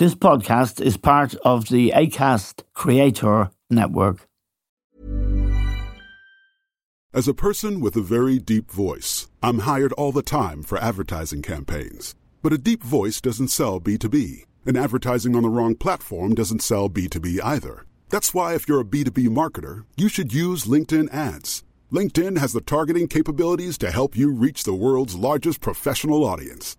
This podcast is part of the ACAST Creator Network. As a person with a very deep voice, I'm hired all the time for advertising campaigns. But a deep voice doesn't sell B2B, and advertising on the wrong platform doesn't sell B2B either. That's why, if you're a B2B marketer, you should use LinkedIn ads. LinkedIn has the targeting capabilities to help you reach the world's largest professional audience.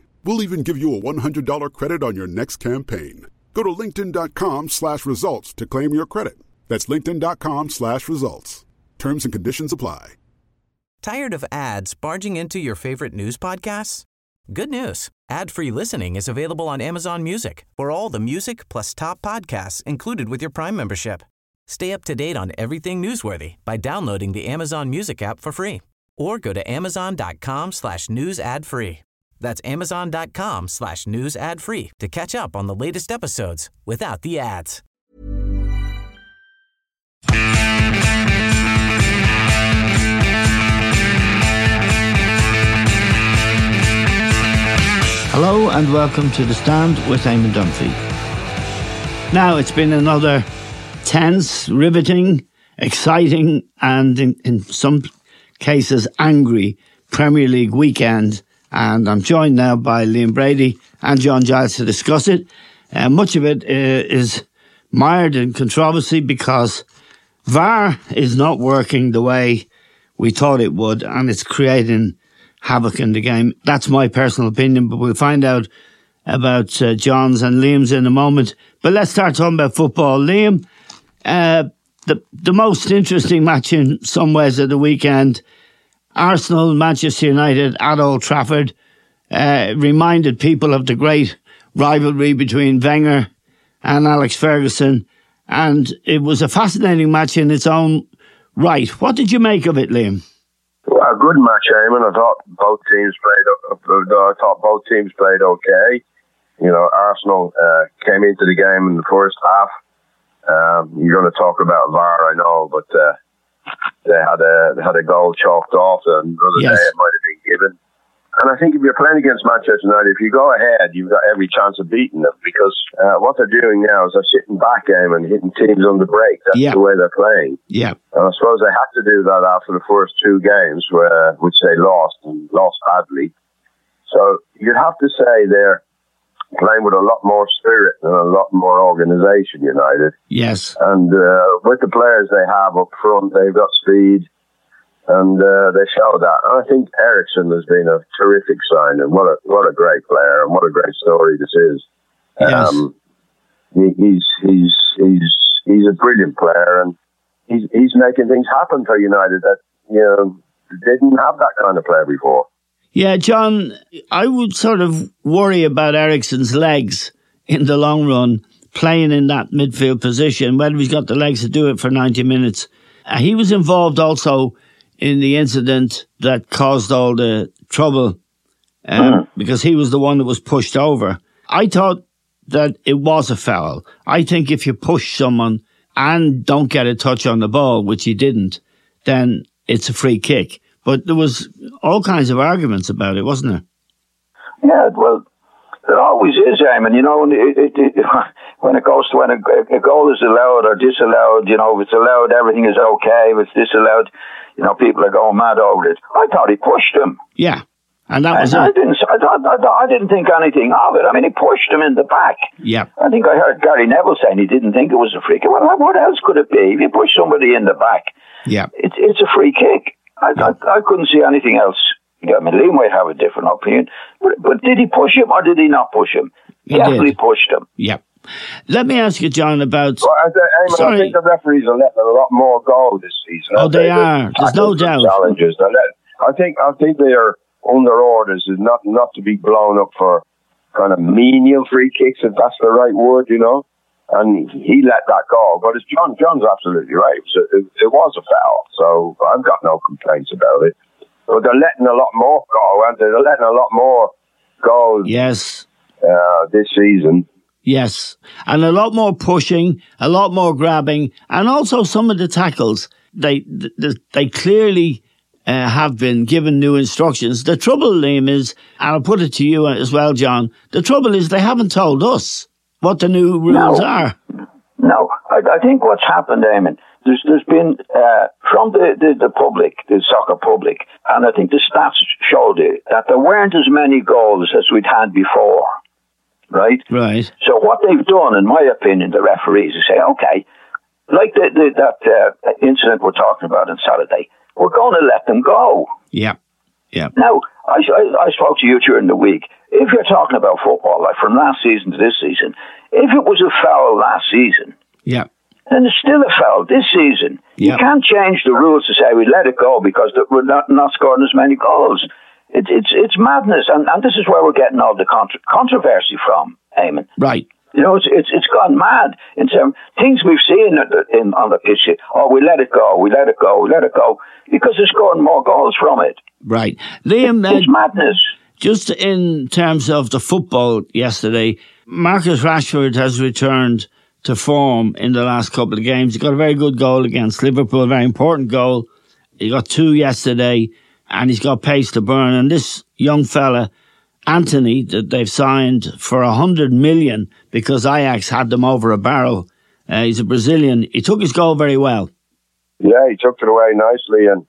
We'll even give you a $100 credit on your next campaign. Go to linkedin.com slash results to claim your credit. That's linkedin.com slash results. Terms and conditions apply. Tired of ads barging into your favorite news podcasts? Good news. Ad-free listening is available on Amazon Music for all the music plus top podcasts included with your Prime membership. Stay up to date on everything newsworthy by downloading the Amazon Music app for free or go to amazon.com slash news ad free. That's amazon.com slash news ad free to catch up on the latest episodes without the ads. Hello and welcome to The Stand with Eamon Dunphy. Now, it's been another tense, riveting, exciting, and in, in some cases angry Premier League weekend. And I'm joined now by Liam Brady and John Giles to discuss it. Uh, much of it uh, is mired in controversy because VAR is not working the way we thought it would, and it's creating havoc in the game. That's my personal opinion, but we'll find out about uh, John's and Liam's in a moment. But let's start talking about football. Liam, uh, the the most interesting match in some ways of the weekend, Arsenal Manchester United at Old Trafford, uh, reminded people of the great rivalry between Wenger and Alex Ferguson, and it was a fascinating match in its own right. What did you make of it, Liam? Well, a good match, Eamon. I thought both teams played. I thought both teams played okay. You know, Arsenal uh, came into the game in the first half. Um, you're going to talk about VAR, I know, but uh, they had a they had a goal chalked off, and the other Yes. day it might have been given. And I think if you're playing against Manchester United, if you go ahead, you've got every chance of beating them because uh, what they're doing now is they're sitting back, aim and hitting teams on the break. That's Yeah. the way they're playing. Yeah, And I suppose they had to do that after the first two games, where, which they lost and lost badly. So you'd have to say they're playing with a lot more spirit and a lot more organisation, United. yes, And uh, with the players they have up front, they've got speed, and uh, they show that. And I think Eriksen has been a terrific sign, and what a what a great player, and what a great story this is. yes. he, he's he's he's he's a brilliant player, and he's he's making things happen for United that you know didn't have that kind of player before. Yeah, John, I would sort of worry about Eriksen's legs in the long run, playing in that midfield position, whether he's got the legs to do it for 90 minutes. Uh, he was involved also in the incident that caused all the trouble um, because he was the one that was pushed over. I thought that it was a foul. I think if you push someone and don't get a touch on the ball, which he didn't, then it's a free kick. But there was all kinds of arguments about it, wasn't there? Yeah, well, there always is, Eamon. You know, when it, it, it, when it goes to when a, a goal is allowed or disallowed, you know, if it's allowed, everything is okay. If it's disallowed, you know, people are going mad over it. I thought he pushed him. Yeah, and that was And I it. didn't. I, I, I didn't think anything of it. I mean, he pushed him in the back. Yeah, I think I heard Gary Neville saying he didn't think it was a free kick. Well, what else could it be? If you push somebody in the back, yeah, it's it's a free kick. I I, I couldn't see anything else. I mean, Lee might have a different opinion, but, but did he push him or did he not push him? He Definitely did. pushed him. yeah. Let me ask you, John, about. Well, I, I, Sorry. I think the referees are letting a lot more go this season. Oh, aren't they are. There's no doubt. Challenges. I think I think they are under orders is not not to be blown up for kind of menial free kicks, if that's the right word. You know. And he let that go. But it's John. John's absolutely right. It was, a, it, it was a foul, so I've got no complaints about it. But they're letting a lot more go, aren't they? They're letting a lot more goals. Yes. Uh, this season. Yes, and a lot more pushing, a lot more grabbing, and also some of the tackles. They they, they clearly uh, have been given new instructions. The trouble, Liam, is, and I'll put it to you as well, John. The trouble is they haven't told us what the new rules No. are. No, I, I think what's happened, Eamon, there's there's been uh, from the, the the public, the soccer public, and I think the stats showed it that there weren't as many goals as we'd had before, right? Right. So what they've done, in my opinion, the referees, is say, okay, like the, the, that uh, incident we're talking about on Saturday, we're going to let them go. Yeah. Yeah. Now, I, I, I spoke to you during the week. If you're talking about football, like from last season to this season, if it was a foul last season, Yeah. then it's still a foul this season. You can't change the rules to say we let it go because we're not, not scoring as many goals. It, it's it's madness, and, and this is where we're getting all the contra- controversy from, Eamon. Right. You know, it's it's it's gone mad in terms things we've seen at the- in, on the pitch. Oh, we let it go, we let it go, we let it go because they're scoring more goals from it. Right. Liam, uh, It's madness. Just in terms of the football yesterday, Marcus Rashford has returned to form in the last couple of games. He got a very good goal against Liverpool, a very important goal. He got two yesterday, and he's got pace to burn. And this young fella, Antony, that they've signed for a hundred million because Ajax had them over a barrel. Uh, he's a Brazilian. He took his goal very well. Yeah, he took it away nicely, and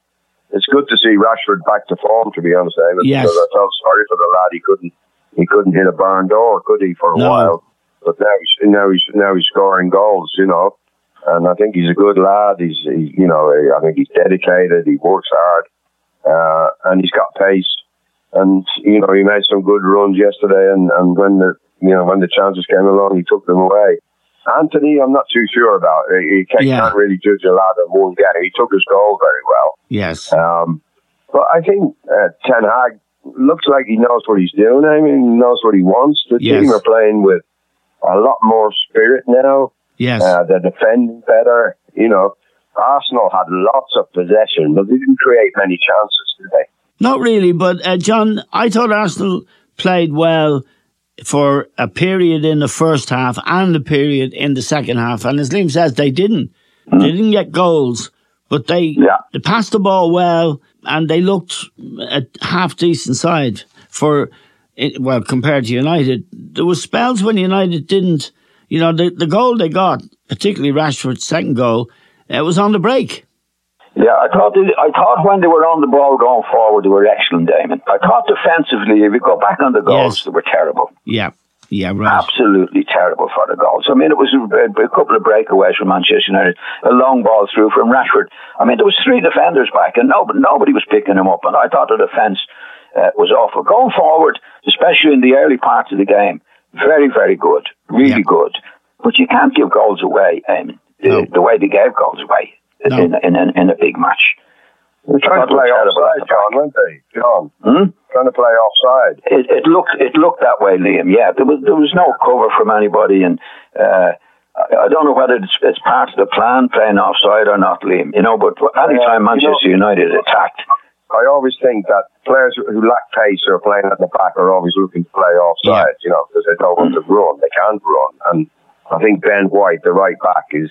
it's good to see Rashford back to form. To be honest, Eamon, Yes. because I felt sorry for the lad. He couldn't, he couldn't hit a barn door, could he, for a No. while? But now he's now he's now he's scoring goals, you know. And I think he's a good lad. He's, he, you know, I think he's dedicated. He works hard, uh, and he's got pace. And you know, he made some good runs yesterday. And, and when the you know when the chances came along, he took them away. Antony, I'm not too sure about. You can't, Yeah. can't really judge a lad in one game. He took his goal very well. Yes. Um, but I think uh, Ten Hag looks like he knows what he's doing. I mean, he knows what he wants. The Yes. team are playing with a lot more spirit now. Yes. Uh, they're defending better. You know, Arsenal had lots of possession, but they didn't create many chances, did they? Not really, but uh, John, I thought Arsenal played well for a period in the first half and a period in the second half. And as Liam says, they didn't. Hmm. They didn't get goals, but they, Yeah. they passed the ball well and they looked a half decent side for, well, compared to United. There were spells when United didn't, you know, the, the goal they got, particularly Rashford's second goal, it was on the break. Yeah, I thought they, I thought when they were on the ball going forward, they were excellent, Eamon. I thought defensively, if you go back on the goals, Yes. they were terrible. Yeah. Yeah, right. Absolutely terrible for the goals. I mean, it was a, a couple of breakaways from Manchester United, a long ball through from Rashford. I mean, there was three defenders back, and nobody, nobody was picking them up. And I thought the defence uh, was awful. Going forward, especially in the early parts of the game, very, very good, really Yeah. good. But you can't give goals away, um, No. the, the way they gave goals away No. in, in, in, in a big match. They're trying to play they were terrible at offside, John, back. weren't they? John, Hmm? trying to play offside. it, it looked it looked that way, Liam. Yeah, there was there was no cover from anybody, and uh, I, I don't know whether it's, it's part of the plan playing offside or not, Liam. You know, but anytime you Manchester United attacked, I always think that players who lack pace or are playing at the back are always looking to play offside, you know, because they don't want to run. They can't run. And I think Ben White, the right back, is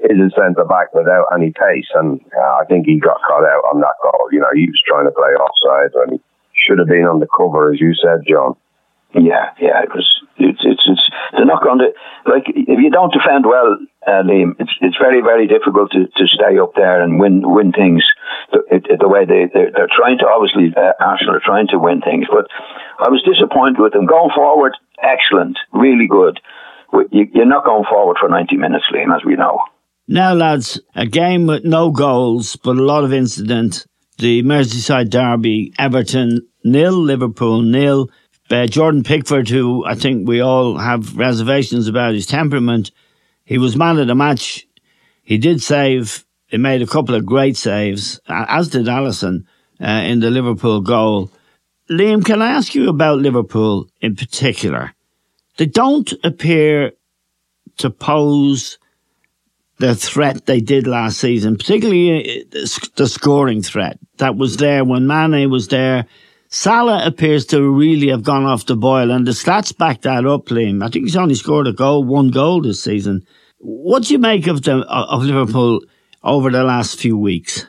is a centre back without any pace. And uh, I think he got caught out on that goal. You know, he was trying to play offside and he should have been on the cover, as you said, John. yeah, yeah, it was. It's it's, it's they're not going to like if you don't defend well, uh, Liam. It's it's very very difficult to, to stay up there and win win things the, it, the way they they're, they're trying to. Obviously, uh, Arsenal are trying to win things, but I was disappointed with them going forward. Excellent, really good. You- You're not going forward for 90 minutes, Liam, as we know. Now, lads, a game with no goals, but a lot of incident. The Merseyside derby, Everton nil, Liverpool nil. Uh, Jordan Pickford, who I think we all have reservations about his temperament, he was man of the match. He did save. He made a couple of great saves, as did Alisson uh, in the Liverpool goal. Liam, can I ask you about Liverpool in particular? They don't appear to pose the threat they did last season, particularly uh, the scoring threat that was there when Mane was there. Salah appears to really have gone off the boil, and the stats back that up, Liam. I think he's only scored a goal, one goal this season. What do you make of the of Liverpool over the last few weeks?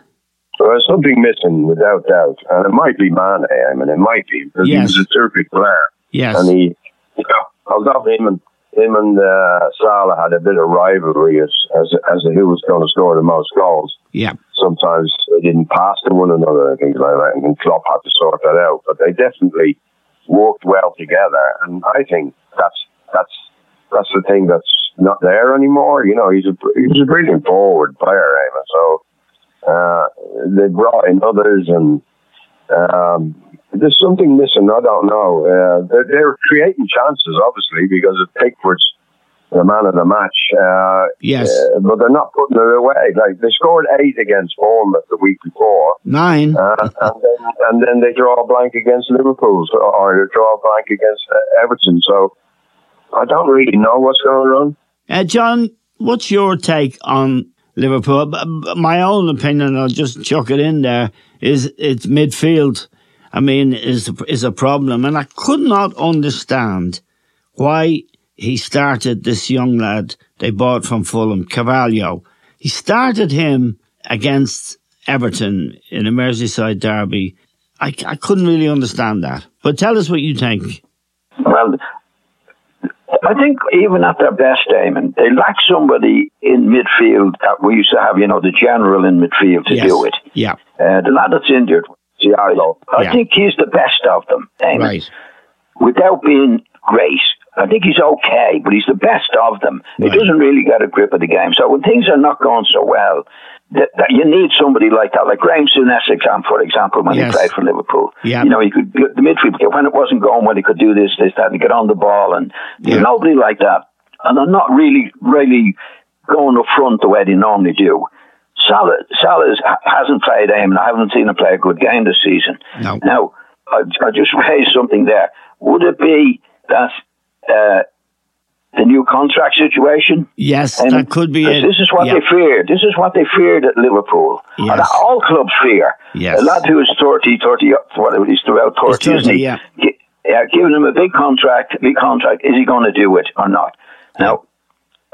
Well, there's something missing, without doubt, and it might be Mane. I mean, it might be because yes. he was a terrific player. Yes, and he, you know, him and him and uh, Salah had a bit of rivalry as as as to who was going to score the most goals. Yeah. Sometimes they didn't pass to one another and things like that, and Klopp had to sort that out. But they definitely worked well together, and I think that's that's that's the thing that's not there anymore. You know, he's a he's a brilliant forward player, Eamon. So uh, they brought in others, and um, there's something missing. I don't know. Uh, they're, they're, creating chances, obviously, because of Pickford's the man of the match. Uh, yes, uh, but they're not putting it away. Like they scored eight against Bournemouth the week before, nine, uh, and, then, and then they draw a blank against Liverpool, so, or they draw a blank against uh, Everton. So I don't really know what's going on. Uh, John, what's your take on Liverpool? My own opinion, I'll just chuck it in there, is it's midfield. I mean, is is a problem, and I could not understand why he started this young lad they bought from Fulham, Carvalho. He started him against Everton in a Merseyside derby. I, I couldn't really understand that. But tell us what you think. Well, I think even at their best, Eamon, they lack somebody in midfield that we used to have, you know, the general in midfield to yes. do it. Yeah. Uh, the lad that's injured, Thiago, I yeah. think he's the best of them. Right. Without being great, I think he's okay, but he's the best of them. Right. He doesn't really get a grip of the game. So when things are not going so well, that, that you need somebody like that, like Graham Souness, for example, when yes. he played for Liverpool. Yeah. You know, he could the midfield when it wasn't going well, he could do this, this, that, and get on the ball, and yeah. nobody like that. And they're not really, really going up front the way they normally do. Salah, Salah hasn't played Eamon, and I haven't seen him play a good game this season. No. Now, I, I just raised something there. Would it be that uh, the new contract situation. Yes, and that could be it. This is what yep. they feared. This is what they feared at Liverpool. Yes. And all clubs fear. Yes. A lad who is 30, 30, whatever he's throughout 30, 30 isn't he? Yeah. yeah, giving him a big contract, big contract, is he going to do it or not? Now,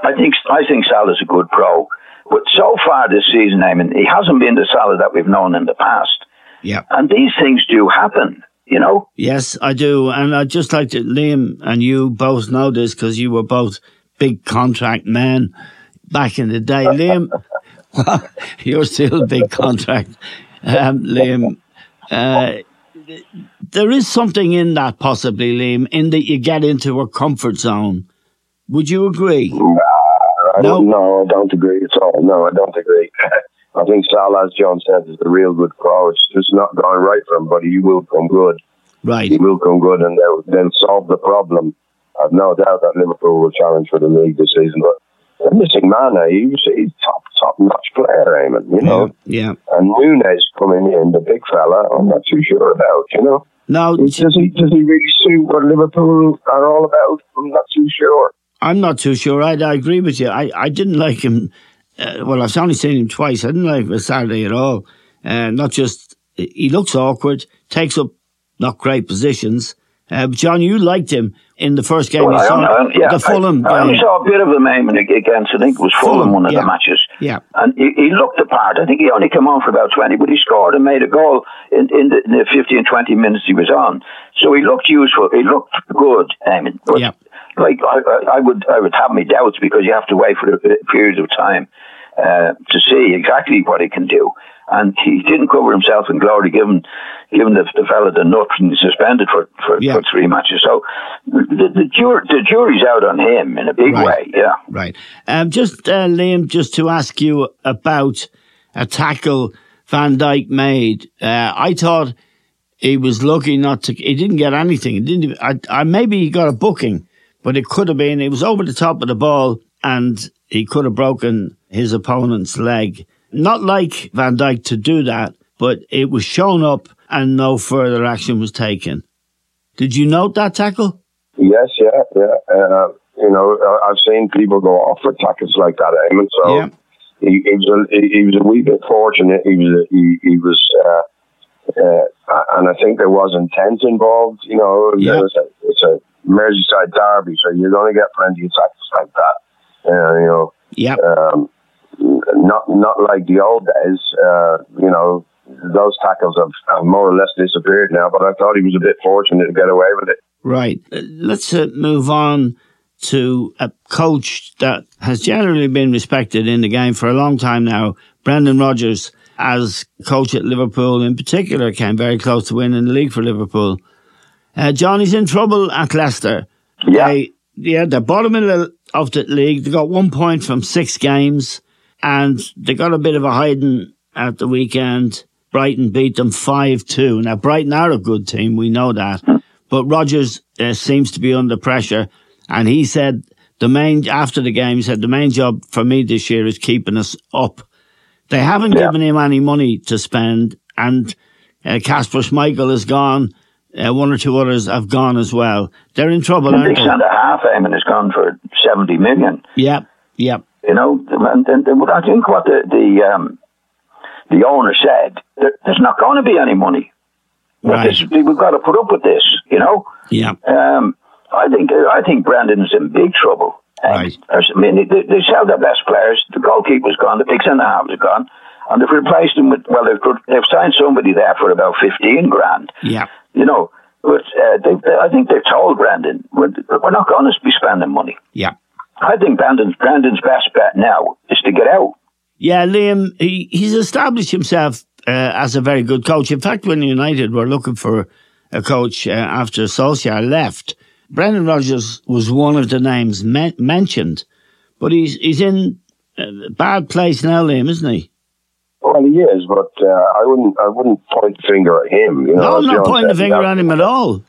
I think I think Salah's a good pro, but so far this season, I mean, he hasn't been the Salah that we've known in the past. Yeah. And these things do happen you know? Yes, I do. And I'd just like to, Liam and you both know this because you were both big contract men back in the day. Liam, well, you're still a big contract, um, Liam. Uh, there is something in that possibly, Liam, in that you get into a comfort zone. Would you agree? I no, don't, no, I don't agree at all. No, I don't agree. I think Salah, as John said, is a real good pro. It's just not going right for him, but he will come good. Right. He will come good and they'll, they'll solve the problem. I've no doubt that Liverpool will challenge for the league this season. But they're missing Mane. He's, he's top, top notch player, Eamon, you know. Yeah. And Nunez coming in, the big fella, I'm not too sure about, you know. No. Does he, does he really suit what Liverpool are all about? I'm not too sure. I'm not too sure. I, I agree with you. I, I didn't like him uh, well, I've only seen him twice. I didn't like him Saturday at all. Uh, not just, he looks awkward, takes up not great positions. Uh, John, you liked him in the first game. Well, you saw I, yeah, the Fulham I, I only saw a bit of him Eamon against, I think it was Fulham, Fulham one of yeah. the matches. Yeah. And he, he, looked the part. I think he only came on for about 20, but he scored and made a goal in, in, the, in the 15, 20 minutes he was on. So he looked useful. He looked good, Eamon. But yeah. Like, I, I, would, I would have my doubts because you have to wait for a period of time uh, to see exactly what he can do. And he didn't cover himself in glory, given given the, the fella the nut and suspended for, for, yeah. for three matches. So the the, jur- the, jury's out on him in a big right. way. Yeah, right. Um, just uh, Liam, just to ask you about a tackle Van Dijk made. Uh, I thought he was lucky not to. He didn't get anything. He didn't. I, I maybe he got a booking, but it could have been. It was over the top of the ball, and he could have broken his opponent's leg. Not like Van Dijk to do that, but it was shown up and no further action was taken. Did you note that tackle? Yes, yeah, yeah. Uh, you know, I've seen people go off for tackles like that, Eamon. So Yeah. he, he was a he was a wee bit fortunate. He was he, he was, uh, uh, and I think there was intent involved. You know, Yeah. it's a it's a Merseyside derby, so you're going to get plenty of tackles like that. Uh, you know, Yeah. um, not not like the old days. Uh, you know, those tackles have, have more or less disappeared now. But I thought he was a bit fortunate to get away with it. Right. Uh, Let's uh, move on to a coach that has generally been respected in the game for a long time now. Brendan Rodgers, as coach at Liverpool in particular, came very close to winning the league for Liverpool. Uh, Johnny's in trouble at Leicester. Yeah. They, yeah, they're bottom of the, of the league. They got one point from six games, and they got a bit of a hiding at the weekend. Brighton beat them 5 2. Now, Brighton are a good team, we know that. But Rodgers uh, seems to be under pressure. And he said, the main, after the game, he said, the main job for me this year is keeping us up. They haven't Yeah. given him any money to spend. And uh, Kasper Schmeichel is gone. Uh, one or two others have gone as well. They're in trouble, big they? centre half, Eamon, has gone for 70 million. Yep, yep. You know, and, and, and I think what the the, um, the owner said, there, there's not going to be any money. Right. This, we've got to put up with this, you know. Yep. Um, I think I think Brendan's in big trouble. Um, Right. I mean, they, they sell their best players. The goalkeeper's gone. The big centre halves are gone, and they've replaced them with well, they've they've signed somebody there for about fifteen grand. Yep. You know, but uh, they, I think they've told Brendan we're, we're not going to be spending money. Yeah, I think Brendan's Brendan's best bet now is to get out. Yeah, Liam, he, he's established himself uh, as a very good coach. In fact, when United were looking for a coach uh, after Solskjaer left, Brendan Rodgers was one of the names men- mentioned. But he's he's in a bad place now, Liam, isn't he? Well, he is, but uh, I wouldn't. I wouldn't point the finger at him. You know, No, I'm not pointing the finger at him at all.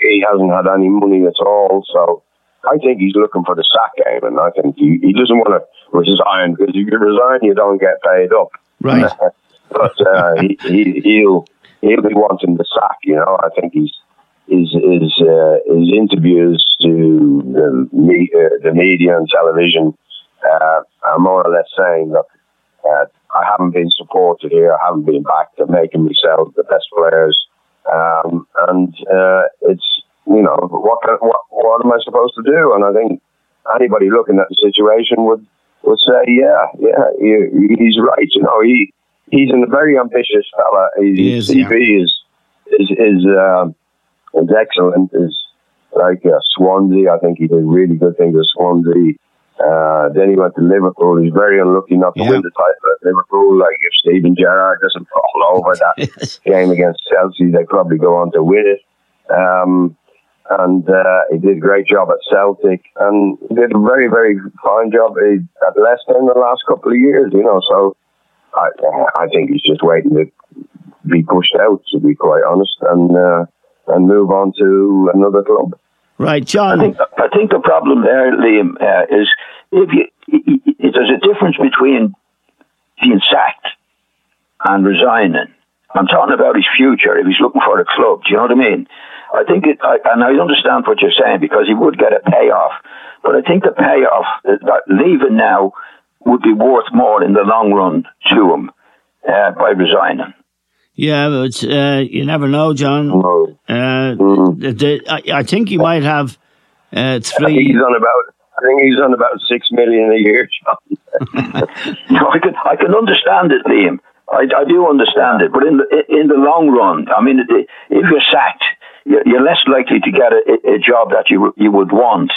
He hasn't had any money at all, so I think he's looking for the sack game, and I think he, he doesn't want to resign because if you resign, you don't get paid up. Right. but uh, he, he, he'll he'll be wanting the sack. You know, I think he's his his uh, his interviews to the me, uh, the media and television uh, are more or less saying, look, uh, I haven't been supported here, I haven't been backed, they're making me sell the best players, um, and uh, it's you know what, can, what what am I supposed to do? And I think anybody looking at the situation would would say, yeah, yeah, he, he's right. You know, he he's a very ambitious fella. His He is, CV is is is um, is excellent. Is like uh, Swansea. I think he did really good things at Swansea. Uh, then he went to Liverpool. He's very unlucky not to Yeah. win the title at Liverpool. Like if Steven Gerrard doesn't fall over that game against Chelsea, they probably go on to win it. Um, and uh, he did a great job at Celtic, and he did a very, very fine job at Leicester in the last couple of years. You know, so I, I think he's just waiting to be pushed out, to be quite honest, and uh, and move on to another club. Right, I John. think I think the problem there, Liam, uh, is if you, i- i- there's a difference between being sacked and resigning. I'm talking about his future. If he's looking for a club, do you know what I mean? I think it, I, and I understand what you're saying because he would get a payoff, but I think the payoff uh, that leaving now would be worth more in the long run to him uh, by resigning. Yeah, but uh, you never know, John. No. Uh, Mhm. the, the, I, I think he might have uh, three. he's on about. I think he's on about six million a year, John. No, I can I can understand it, Liam. I, I do understand it, but in the in the long run, I mean, if you're sacked, you're, you're less likely to get a, a job that you you would want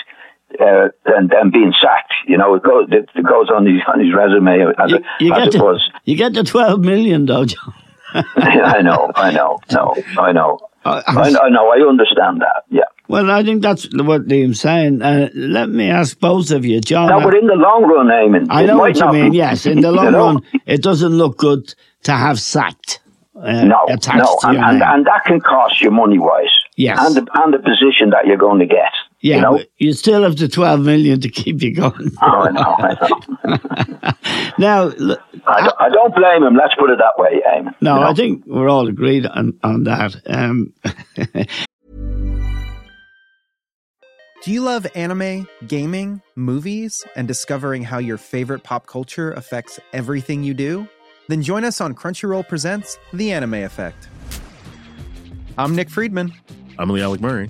uh, than than being sacked. You know, it goes it, goes on his on his resume as, You, you as get it the, was. you get the twelve million though, John. I know, I know, no, I know, I- I, I know, I understand that. Yeah. Well, I think that's what Liam's saying. Uh, let me ask both of you, John. No, but in the long run, Eamon, I know what you mean. be- Yes, in the you long know? run, it doesn't look good to have sacked. Uh, No, no, and, and, and that can cost you money wise. Yes. And the, and the position that you're going to get. Yeah, You know? you still have the twelve million to keep you going. Oh, I know, I know. now, look, I don't, I don't blame him. Let's put it that way, Eamon. no, You know? I think we're all agreed on on that. Um, Do you love anime, gaming, movies, and discovering how your favorite pop culture affects everything you do? Then join us on Crunchyroll Presents The Anime Effect. I'm Nick Friedman. I'm Lee Alec Murray.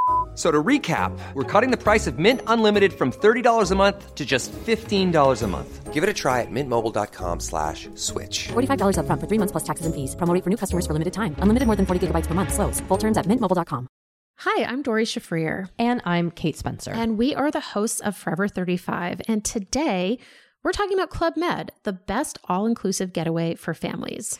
F- So to recap, we're cutting the price of Mint Unlimited from $30 a month to just $15 a month. Give it a try at mintmobile.com slash switch. $45 upfront for three months plus taxes and fees. Promo for new customers for limited time. Unlimited more than 40 gigabytes per month. Slows. Full terms at mintmobile.com. Hi, I'm Doree Shafrir. And I'm Kate Spencer. And we are the hosts of Forever 35. And today we're talking about Club Med, the best all inclusive getaway for families.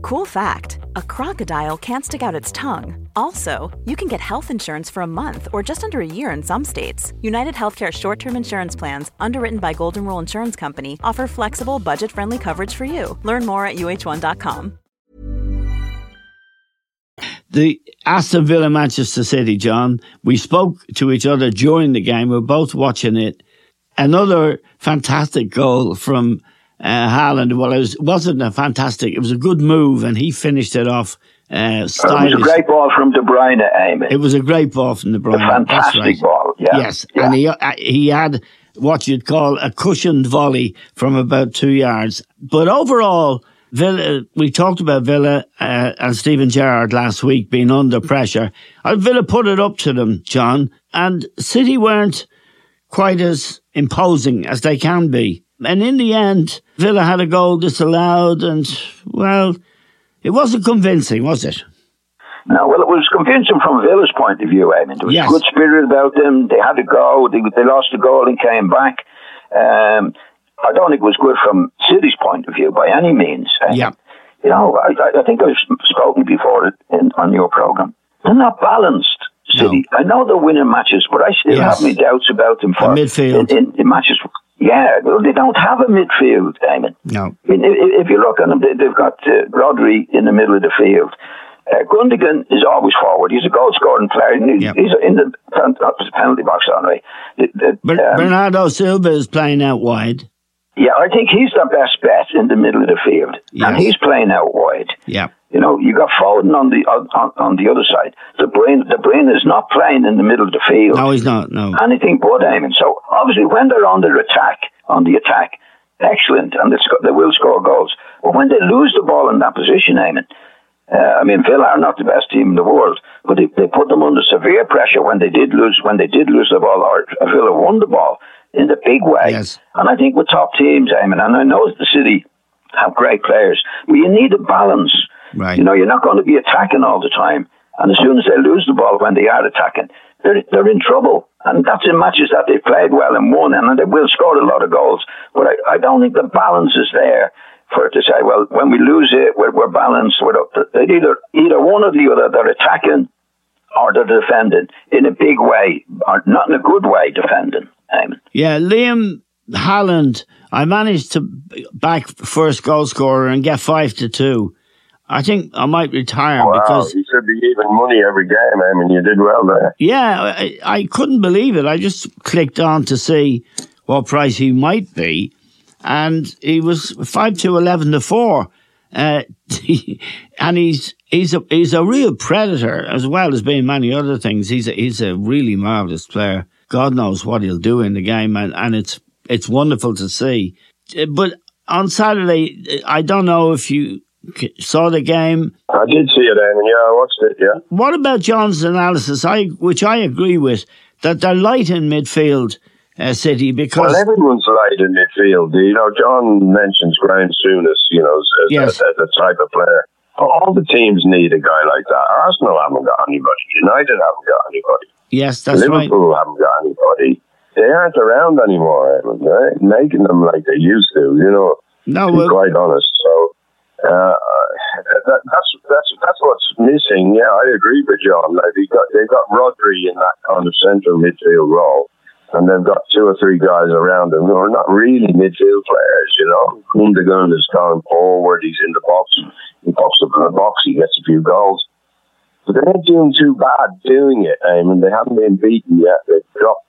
Cool fact a crocodile can't stick out its tongue. Also, you can get health insurance for a month or just under a year in some states. United Healthcare short term insurance plans, underwritten by Golden Rule Insurance Company, offer flexible, budget friendly coverage for you. Learn more at uh1.com. The Aston Villa Manchester City, John, we spoke to each other during the game. We are both watching it. Another fantastic goal from uh, Haaland. Well, it was, wasn't a fantastic, it was a good move, and he finished it off. Uh, stylish. It was a great ball from De Bruyne, Amy. It was a great ball from De Bruyne. A fantastic right. ball, yeah. Yes, yeah. and he uh, he had what you'd call a cushioned volley from about two yards. But overall, Villa, we talked about Villa uh, and Steven Gerrard last week being under pressure. And Villa put it up to them, John, and City weren't quite as imposing as they can be. And in the end, Villa had a goal disallowed, and well, it wasn't convincing, was it? No, well, it was convincing from Villa's point of view. I mean, there was yes. good spirit about them. They had to go. They, they lost the goal and came back. Um, I don't think it was good from City's point of view by any means. Um, yeah. You know, I, I think I've spoken before in, on your program. They're not balanced. City. No. I know they're winning matches, but I still yes. have my doubts about them for the midfield in, in, in matches. Yeah, well, they don't have a midfield, Eamon. No. I mean, if, if you look at them, they, have got uh, Rodri in the middle of the field. Uh, Gundogan is always forward. He's a goal scoring player. He's, yep. he's in the penalty box anyway. The, the, um, Bernardo Silva is playing out wide. Yeah, I think he's the best bet in the middle of the field, yes. and he's playing out wide. Yeah. You know, you got Foden on the on, on the other side. The brain, the brain is not playing in the middle of the field. No, he's not. No, anything but Eamon. So obviously, when they're on their attack, on the attack, excellent, and they will score goals. But when they lose the ball in that position, Eamon, uh, I mean, Villa are not the best team in the world, but they, they put them under severe pressure when they did lose when they did lose the ball, or Villa won the ball in the big way. Yes. And I think with top teams, Eamon, and I know the City have great players, but you need a balance. Right. You know, you're not going to be attacking all the time. And as soon as they lose the ball when they are attacking, they're, they're in trouble. And that's in matches that they've played well and won, and they will score a lot of goals. But I, I don't think the balance is there for it to say, well, when we lose it, we're, we're balanced. We're either, either one or the other, they're attacking or they're defending in a big way, or not in a good way, defending. Yeah, Liam Haaland, I managed to back first goal scorer and get five to two. I think I might retire Wow, because you should be giving money every game, I mean, you did well there. yeah, I, I couldn't believe it. I just clicked on to see what price he might be, and he was five to eleven to four. Uh, and he's he's a he's a real predator as well as being many other things. He's a, he's a really marvelous player. God knows what he'll do in the game, and, and it's it's wonderful to see. Uh, But on Saturday, I don't know if you saw the game. I did see it, Eamon. Yeah, I watched it, yeah. What about John's analysis? I which I agree with that they're light in midfield, uh, City because Well, everyone's light in midfield. You know, John mentions Graham Souness, you know, as, Yes. as, as a type of player. All the teams need a guy like that. Arsenal haven't got anybody. United haven't got anybody. yes, that's right. Liverpool haven't got anybody. They aren't around anymore. Ain't making them like they used to. You know, No, to be well- quite honest. So uh, that, that's that's that's what's missing. Yeah, I agree with John. Like they got they've got Rodri in that kind of central midfield role, and they've got two or three guys around him who are not really midfield players. You know, Gundogan is going forward. He's in the box. He pops up in the box. He gets a few goals. But they're not doing too bad doing it. I mean, they haven't been beaten yet. They've dropped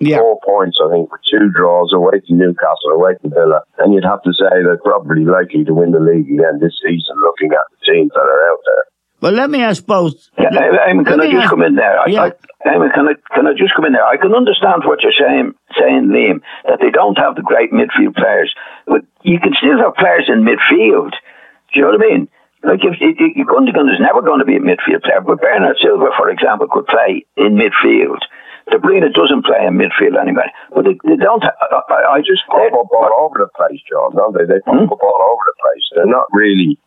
four points, I think, with two draws away to Newcastle, away to Villa. And you'd have to say they're probably likely to win the league again this season, looking at the teams that are out there. But let me ask both. Yeah, Eamon, can I just ask- come in there? I, Yeah. I, Eamon, can I can I just come in there? I can understand what you're saying, saying Liam, that they don't have the great midfield players, but you can still have players in midfield. Do you know what I mean? Like if, if, if Gundogan is never going to be a midfield player, but Bernard Silva, for example, could play in midfield. De Bruyne doesn't play in midfield anyway, but they, they don't. I, I, I just Pop up all over the place, John, don't they? They pop Hmm? up all over the place. They're not really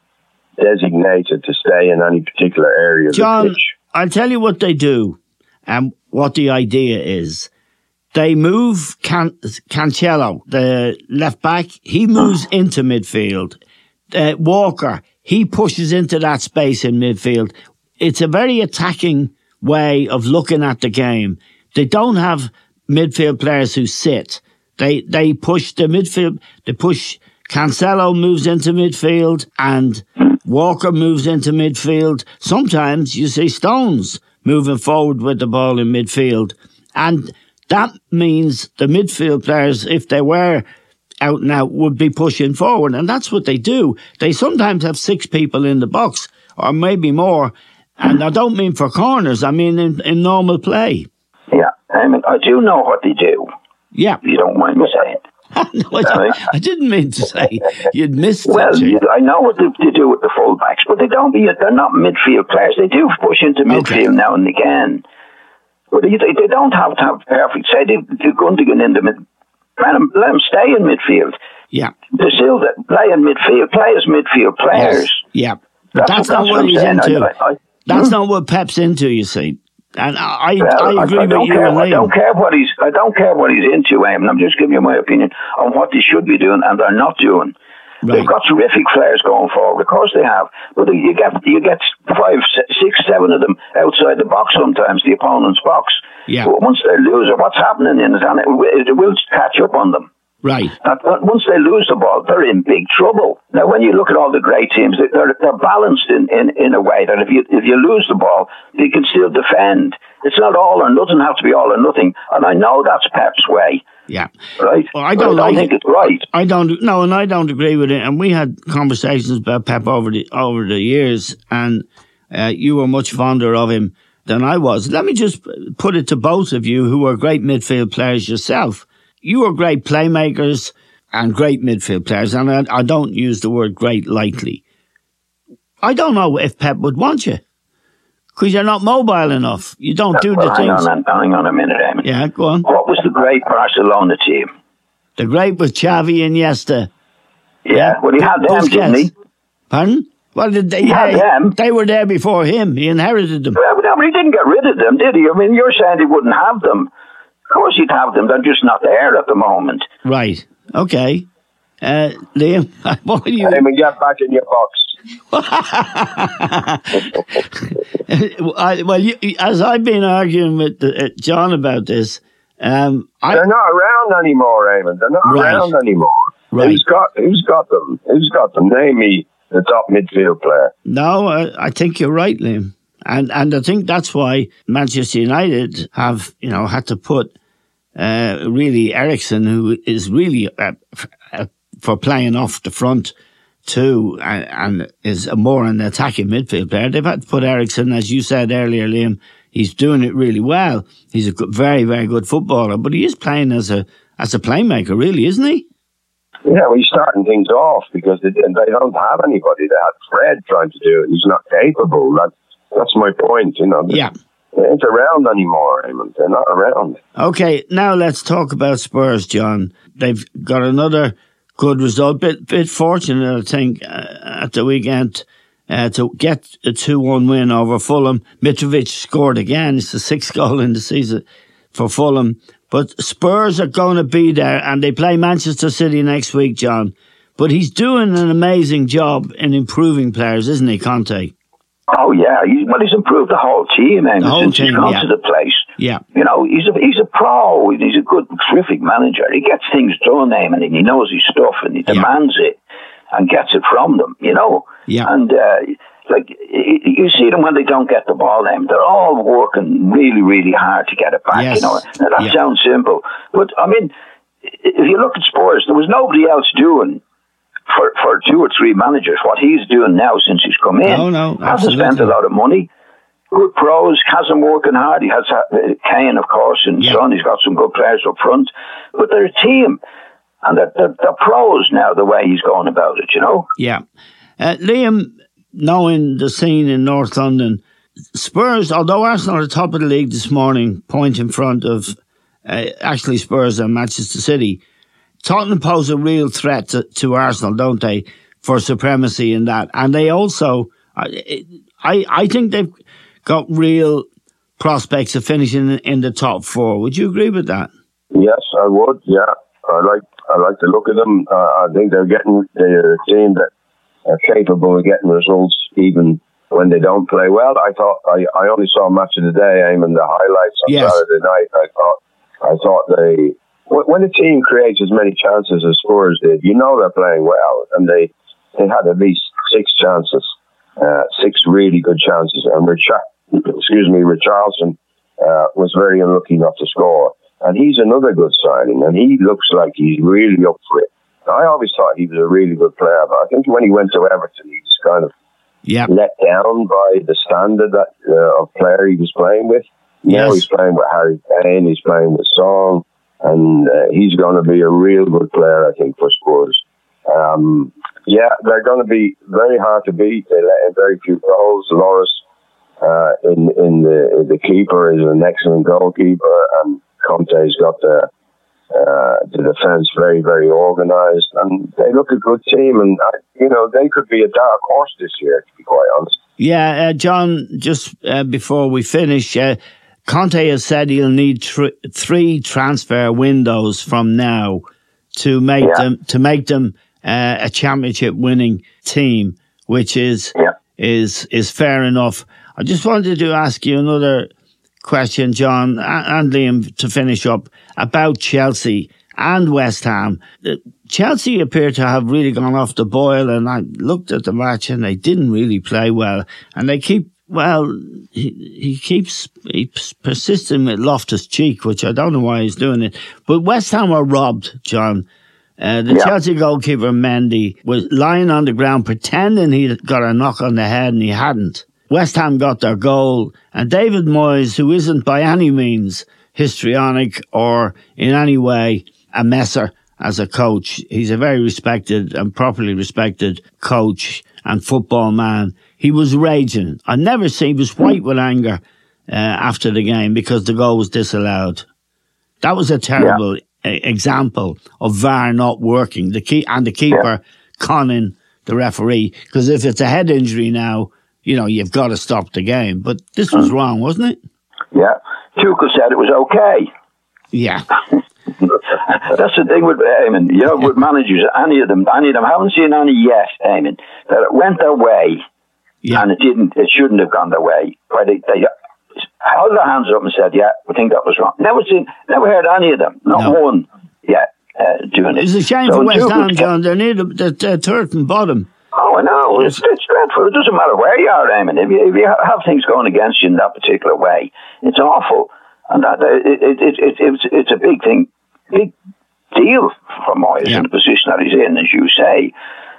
designated to stay in any particular area of the John, pitch. I'll tell you what they do and what the idea is. They move Can- Cancelo, the left back. He moves into midfield. Uh, Walker, he pushes into that space in midfield. It's a very attacking way of looking at the game. They don't have midfield players who sit. They they push the midfield. They push. Cancelo moves into midfield and Walker moves into midfield. Sometimes you see Stones moving forward with the ball in midfield, and that means the midfield players, if they were out and out, would be pushing forward, and that's what they do. They sometimes have six people in the box, or maybe more. And I don't mean for corners. I mean in, in normal play. Yeah, I mean, I do know what they do. Yeah. You don't mind me saying. No, I, I didn't mean to say you'd missed Well, you, I know what they, they do with the fullbacks, but they don't be. They're not midfield players. They do push into midfield now and again, but they, they don't have to have perfect. Say they, they're going to get in the mid. Let them, let them stay in midfield. Yeah. Still that play in midfield. Play as midfield players. Yeah. But That's that's, not what what he's saying. into. I- I- that's Hmm? not what Pep's into, you see. And I, Well, I agree I, with don't you care, I don't care what he's. I don't care what he's into, Eamon. I'm just giving you my opinion on what they should be doing and they're not doing. They've got terrific players going forward. Of course they have, but you get you get five, si- six, seven of them outside the box sometimes, the opponent's box. Yeah. But once they lose, or what's happening is, and it, it will catch up on them. Right. And once they lose the ball, they're in big trouble. Now, when you look at all the great teams, they- they're, they're balanced in, in, in a way that if you if you lose the ball, they can still defend. It's not all or nothing. Have to be all or nothing. And I know that's Pep's way, Yeah. right? Well, I don't like think it. it's right. I don't no, and I don't agree with it. And we had conversations about Pep over the over the years, and uh, you were much fonder of him than I was. Let me just put it to both of you, who are great midfield players yourself. You are great playmakers and great midfield players, and I, I don't use the word great lightly. I don't know if Pep would want you because you're not mobile enough. You don't do Well, the hang things. on, hang on a minute, Eamon. Yeah, go on. What was the great Barcelona team? The great with Xavi and Iniesta. Yeah, well, he had them, didn't he? Pardon? Well, did they, He had yeah, them. they were there before him. He inherited them. Well, no, but he didn't get rid of them, did he? I mean, you're saying he wouldn't have them. Of course you'd have them. They're just not there at the moment. Right. Okay. Uh, Liam, what are you? Me get back in your box. I, well, you, as I've been arguing with uh, John about this, um, I, They're not around anymore, Eamon. They're not Right. around anymore. Right. Who's got who's got them? Who's got them? Name me the top midfield player. No, I, I think you're right, Liam. And and I think that's why Manchester United have you know had to put uh, really Eriksen, who is really uh, uh, for playing off the front too, and, and is a more an attacking midfield player. They've had to put Eriksen, as you said earlier, Liam. He's doing it really well. He's a good, very very good footballer, but he is playing as a as a playmaker, really, isn't he? Yeah, well, he's starting things off because they, they don't have anybody. They had Fred trying to do it. He's not capable. That, that's my point, you know. Yeah. Ain't around anymore, Eamon. They're not around. Okay, now let's talk about Spurs, John. They've got another good result. Bit bit fortunate, I think, uh, at the weekend uh, to get a two-one win over Fulham. Mitrovic scored again. It's the sixth goal in the season for Fulham. But Spurs are going to be there, and they play Manchester City next week, John. But he's doing an amazing job in improving players, isn't he, Conte? Oh yeah, he's, well he's improved the whole team, man, whole since team, he's gone yeah. to the place. Yeah. You know, he's a he's a pro. He's a good, terrific manager. He gets things done, Eamon, and he knows his stuff, and he demands it and gets it from them. You know. Yeah. And uh, like you see them when they don't get the ball, them they're all working really, really hard to get it back. Yes. You know, now, that Yeah. sounds simple, but I mean, if you look at Spurs, there was nobody else doing. For, for two or three managers, what he's doing now since he's come in, No, no, hasn't spent a lot of money. Good pros, has him working hard. He has uh, Kane, of course, and Son. He's got some good players up front, but they're a team, and they're, they're, they're pros now. The way he's going about it, you know. Yeah. Uh, Liam, knowing the scene in North London, Spurs, although Arsenal are top of the league this morning, point in front of uh, actually Spurs and Manchester City, Tottenham pose a real threat to, to Arsenal, don't they, for supremacy in that? And they also, I, I, I think they've got real prospects of finishing in, in the top four. Would you agree with that? Yes, I would. Yeah, I like I like to look at them. Uh, I think they're getting they're a team that are capable of getting results even when they don't play well. I thought I, I only saw a match of the day, and the highlights on Yes. Saturday night. I thought I thought they when a team creates as many chances as Spurs did, you know they're playing well, and they they had at least six chances, uh, six really good chances, and Richard, excuse me, Richarlison uh, was very unlucky not to score. And he's another good signing, and he looks like he's really up for it. I always thought he was a really good player, but I think when he went to Everton, he was kind of Yeah. let down by the standard that uh, of player he was playing with. Now he's playing with Harry Kane, he's playing with Son, and uh, he's going to be a real good player, I think, for Spurs. Um, yeah, they're going to be very hard to beat. They let in very few goals. Lloris uh, in in the the keeper is an excellent goalkeeper, and Conte's got the uh, the defense very very organised, and they look a good team. And I, you know they could be a dark horse this year, to be quite honest. Yeah, uh, John, just uh, before we finish, uh, Conte has said he'll need tr- three transfer windows from now to make Yeah. them to make them uh, a championship winning team, which is Yeah. is is fair enough. I just wanted to ask you another question, John and Liam, to finish up about Chelsea and West Ham. Chelsea appear to have really gone off the boil, and I looked at the match and they didn't really play well, and they keep. Well, he, he keeps he's persisting with Loftus Cheek, which I don't know why he's doing it. But West Ham were robbed, John. Uh, the Yeah. Chelsea goalkeeper Mendy was lying on the ground pretending he got a knock on the head and he hadn't. West Ham got their goal and David Moyes, who isn't by any means histrionic or in any way a messer as a coach, he's a very respected and properly respected coach and football man. He was raging. I never seen he was white with anger uh, after the game because the goal was disallowed. That was a terrible e- example of VAR not working. The key and the keeper conning the referee because if it's a head injury now, you know you've got to stop the game. But this was wrong, wasn't it? Yeah, Tuchel said it was okay. Yeah, That's the thing with Eamon. You know, with managers, any of them, any of them, I haven't seen any yet, Eamon, that it went their way yeah, and it didn't, it shouldn't have gone their way. Where they, they held their hands up and said, "Yeah, we think that was wrong." Never seen, never heard any of them, not No. one yet, uh, doing it. it's a shame So for West Ham, John. They're near the, the, the third and bottom, Oh, I know. It's, it's dreadful. It doesn't matter where you are, Eamon. If you, if you have things going against you in that particular way, it's awful. And that it, it, it, it, it's, it's a big thing, big deal for Moyes Yeah. in the position that he's in, as you say.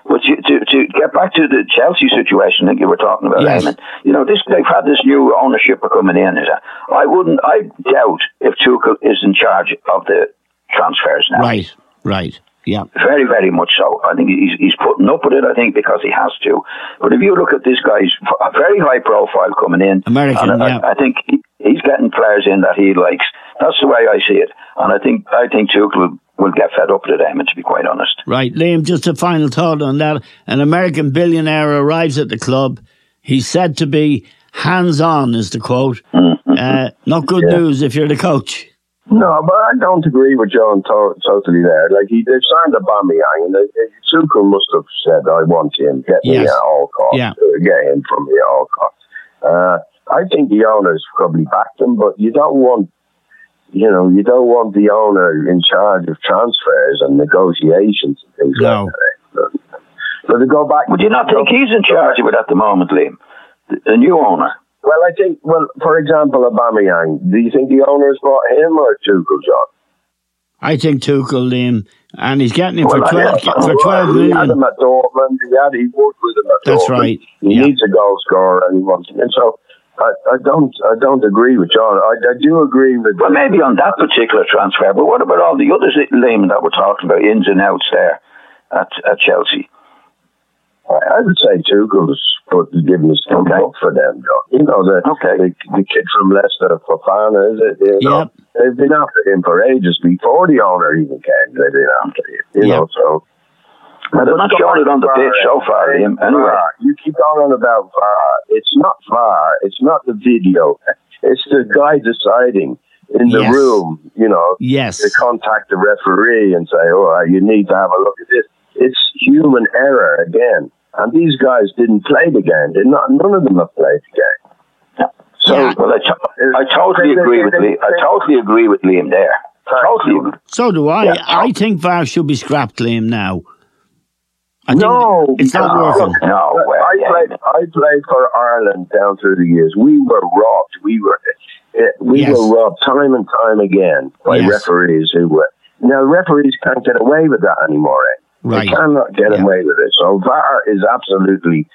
But you, to, to get back to the Chelsea situation that you were talking about, Yes. Eamon, you know, this they've had this new ownership coming in. Is that, I wouldn't, I doubt if Tuchel is in charge of the transfers now. Right, right. Yeah. Very, very much so. I think he's, he's putting up with it, I think, because he has to. But if you look at this guy's very high profile coming in, American, I, yeah. I think he, he's getting players in that he likes. That's the way I see it. And I think I think Tuchel will, get fed up with him, to be quite honest. Right, Liam, just a final thought on that. An American billionaire arrives at the club. He's said to be hands on, is the quote. Uh, not good news if you're the coach. No, but I don't agree with John to- totally there. Like he, they've signed Aubameyang, and they, they, Tuchel must have said, "I want him. Get me at all costs. Yeah. Uh, Get him from me at all costs." Uh, I think the owners probably backed him, but you don't want, you know, you don't want the owner in charge of transfers and negotiations and things No. like that. But to go back, Would you not think he's in charge of it at the moment, Liam? The, the new owner. Well, I think, well, for example, Aubameyang. Do you think the owners bought him or Tuchel, John? I think Tuchel, Liam, and he's getting him for Well, I- 12, for 12 He had him at Dortmund. He had he worked with him at That's Dortmund. right. He Yeah. needs a goal scorer, and he wants him. And so, I, I don't, I don't agree with John. I, I do agree with. Well, maybe on that particular transfer, but what about all the other Liam, that we're talking about, ins and outs there at, at Chelsea? I, I would say Tuchel's put giving his thumb Okay. up for them, John. You know the Okay. the, the kid from Leicester, Fofana, is it? You know, Yep. they've been after him for ages before the owner even came. They've been after him. You Yep. know, so. Well, they're not But showing it on the VAR, pitch so far, eh, Liam. Anyway. You keep going on about VAR. It's not VAR. It's not the video. It's the guy deciding in the Yes. room, you know, Yes. to contact the referee and say, oh, you need to have a look at this. It's human error again. And these guys didn't play the game. They're not, none of them have played the game. So, Yeah. Well, I, to- I totally They- they- agree with they- Liam. I totally agree with Liam there. Totally. So do I. Yeah. I think VAR should be scrapped, Liam, now. I think no, it's not because- working. No, Look, I yeah. played. I played for Ireland down through the years. We were robbed. We were. eh, We Yes. were robbed time and time again by Yes. referees who were. Now referees can't get away with that anymore. Eh? Right. They cannot get Yeah. away with it. So VAR is absolutely,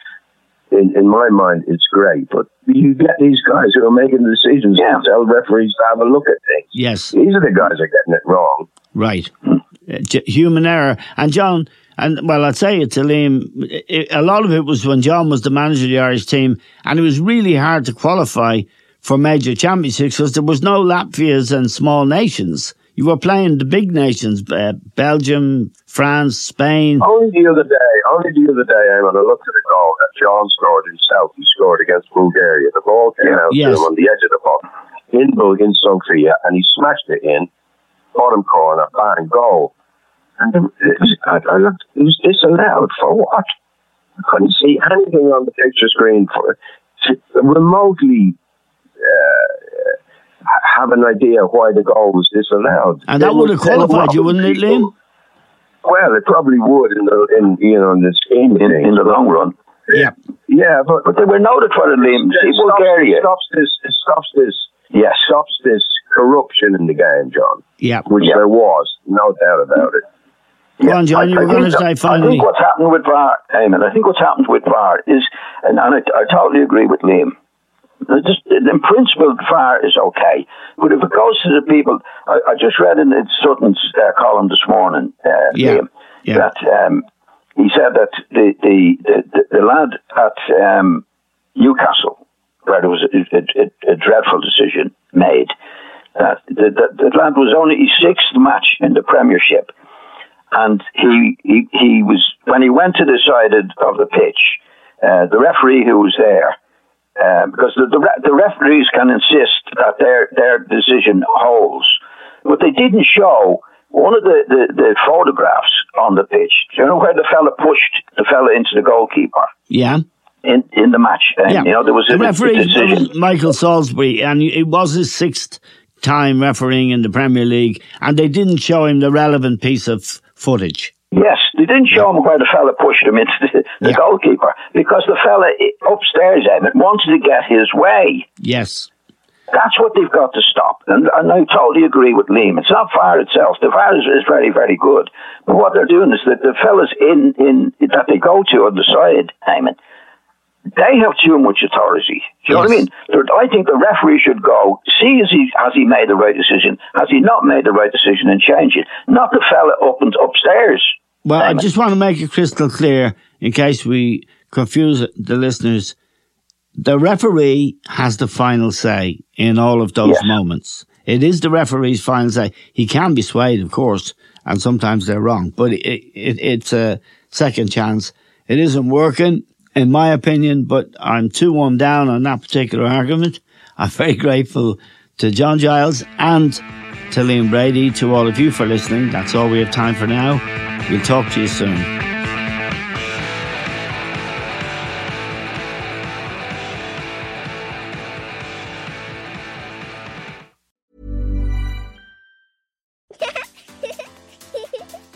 in, in my mind, it's great. But you get these guys who are making the decisions Yeah. and tell referees to have a look at things. Yes. These are the guys that are getting it wrong. Right. Uh, j- Human error. And John, and well, I'd say it to Liam, A lot of it was when John was the manager of the Irish team, and it was really hard to qualify for major championships because there was no Latvias and small nations. You were playing the big nations, uh, Belgium, France, Spain. Only the other day, only the other day, Eamon, I looked at a goal that John scored himself. He scored against Bulgaria. The ball came out Yes. to him on the edge of the box in Bul- in Sofia, and he smashed it in, bottom corner, bang, goal. And it was, I, I looked, it was disallowed for what? I couldn't see anything on the picture screen for to remotely uh, have an idea why the goal was disallowed. And that would have qualified you, wouldn't it, people- Liam? well, it probably would in the in you know in the scheme of In, in the long run. Yeah. yeah, but But they were noted for it, Liam. It stops, Bulgaria. it stops this. It stops this. Yes. Stops this corruption in the game, John. Yeah. Which Yeah. there was, no doubt about it. Go on, John, you were going to think- say I think what's happened with VAR, Eamon, I think what's happened with VAR is, and, and I, I totally agree with Liam. Just, in principle, VAR is okay, but if it goes to the people, I, I just read in Sutton's uh, column this morning, uh, Yeah, Liam, yeah. that um, he said that the the, the, the lad at um, Newcastle, where there was a, a, a dreadful decision made, uh, the, the, the lad was only his sixth match in the Premiership and he, he he was when he went to the side of the pitch, uh, the referee who was there, uh, because the, the the referees can insist that their their decision holds, but they didn't show one of the, the, the photographs on the pitch. Do you know where the fella pushed the fella into the goalkeeper Yeah. in in the match? And, Yeah. You know there was a, the a referee decision. was Michael Salisbury, and it was his sixth time refereeing in the Premier League, and they didn't show him the relevant piece of footage. Yes, they didn't show him where the fella pushed him into the, the Yeah. goalkeeper because the fella upstairs, Eamon, wanted to get his way. Yes. That's what they've got to stop. And, and I totally agree with Liam. It's not VAR itself. The VAR is, is very, very good. But what they're doing is that the fellas in, in that they go to on the side, Eamon, they have too much authority. Do you know what I mean? I think the referee should go, see has he, has he made the right decision? Has he not made the right decision and change it? Not the fella up and upstairs. Well, I just want to make it crystal clear in case we confuse the listeners. The referee has the final say in all of those Yes. moments. It is the referee's final say. He can be swayed, of course, and sometimes they're wrong, but it, it, it's a second chance. It isn't working, in my opinion, but I'm too one down on that particular argument. I'm very grateful to John Giles and to Liam Brady, to all of you for listening. That's all we have time for now. We'll talk to you soon.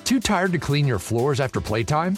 Too tired to clean your floors after playtime?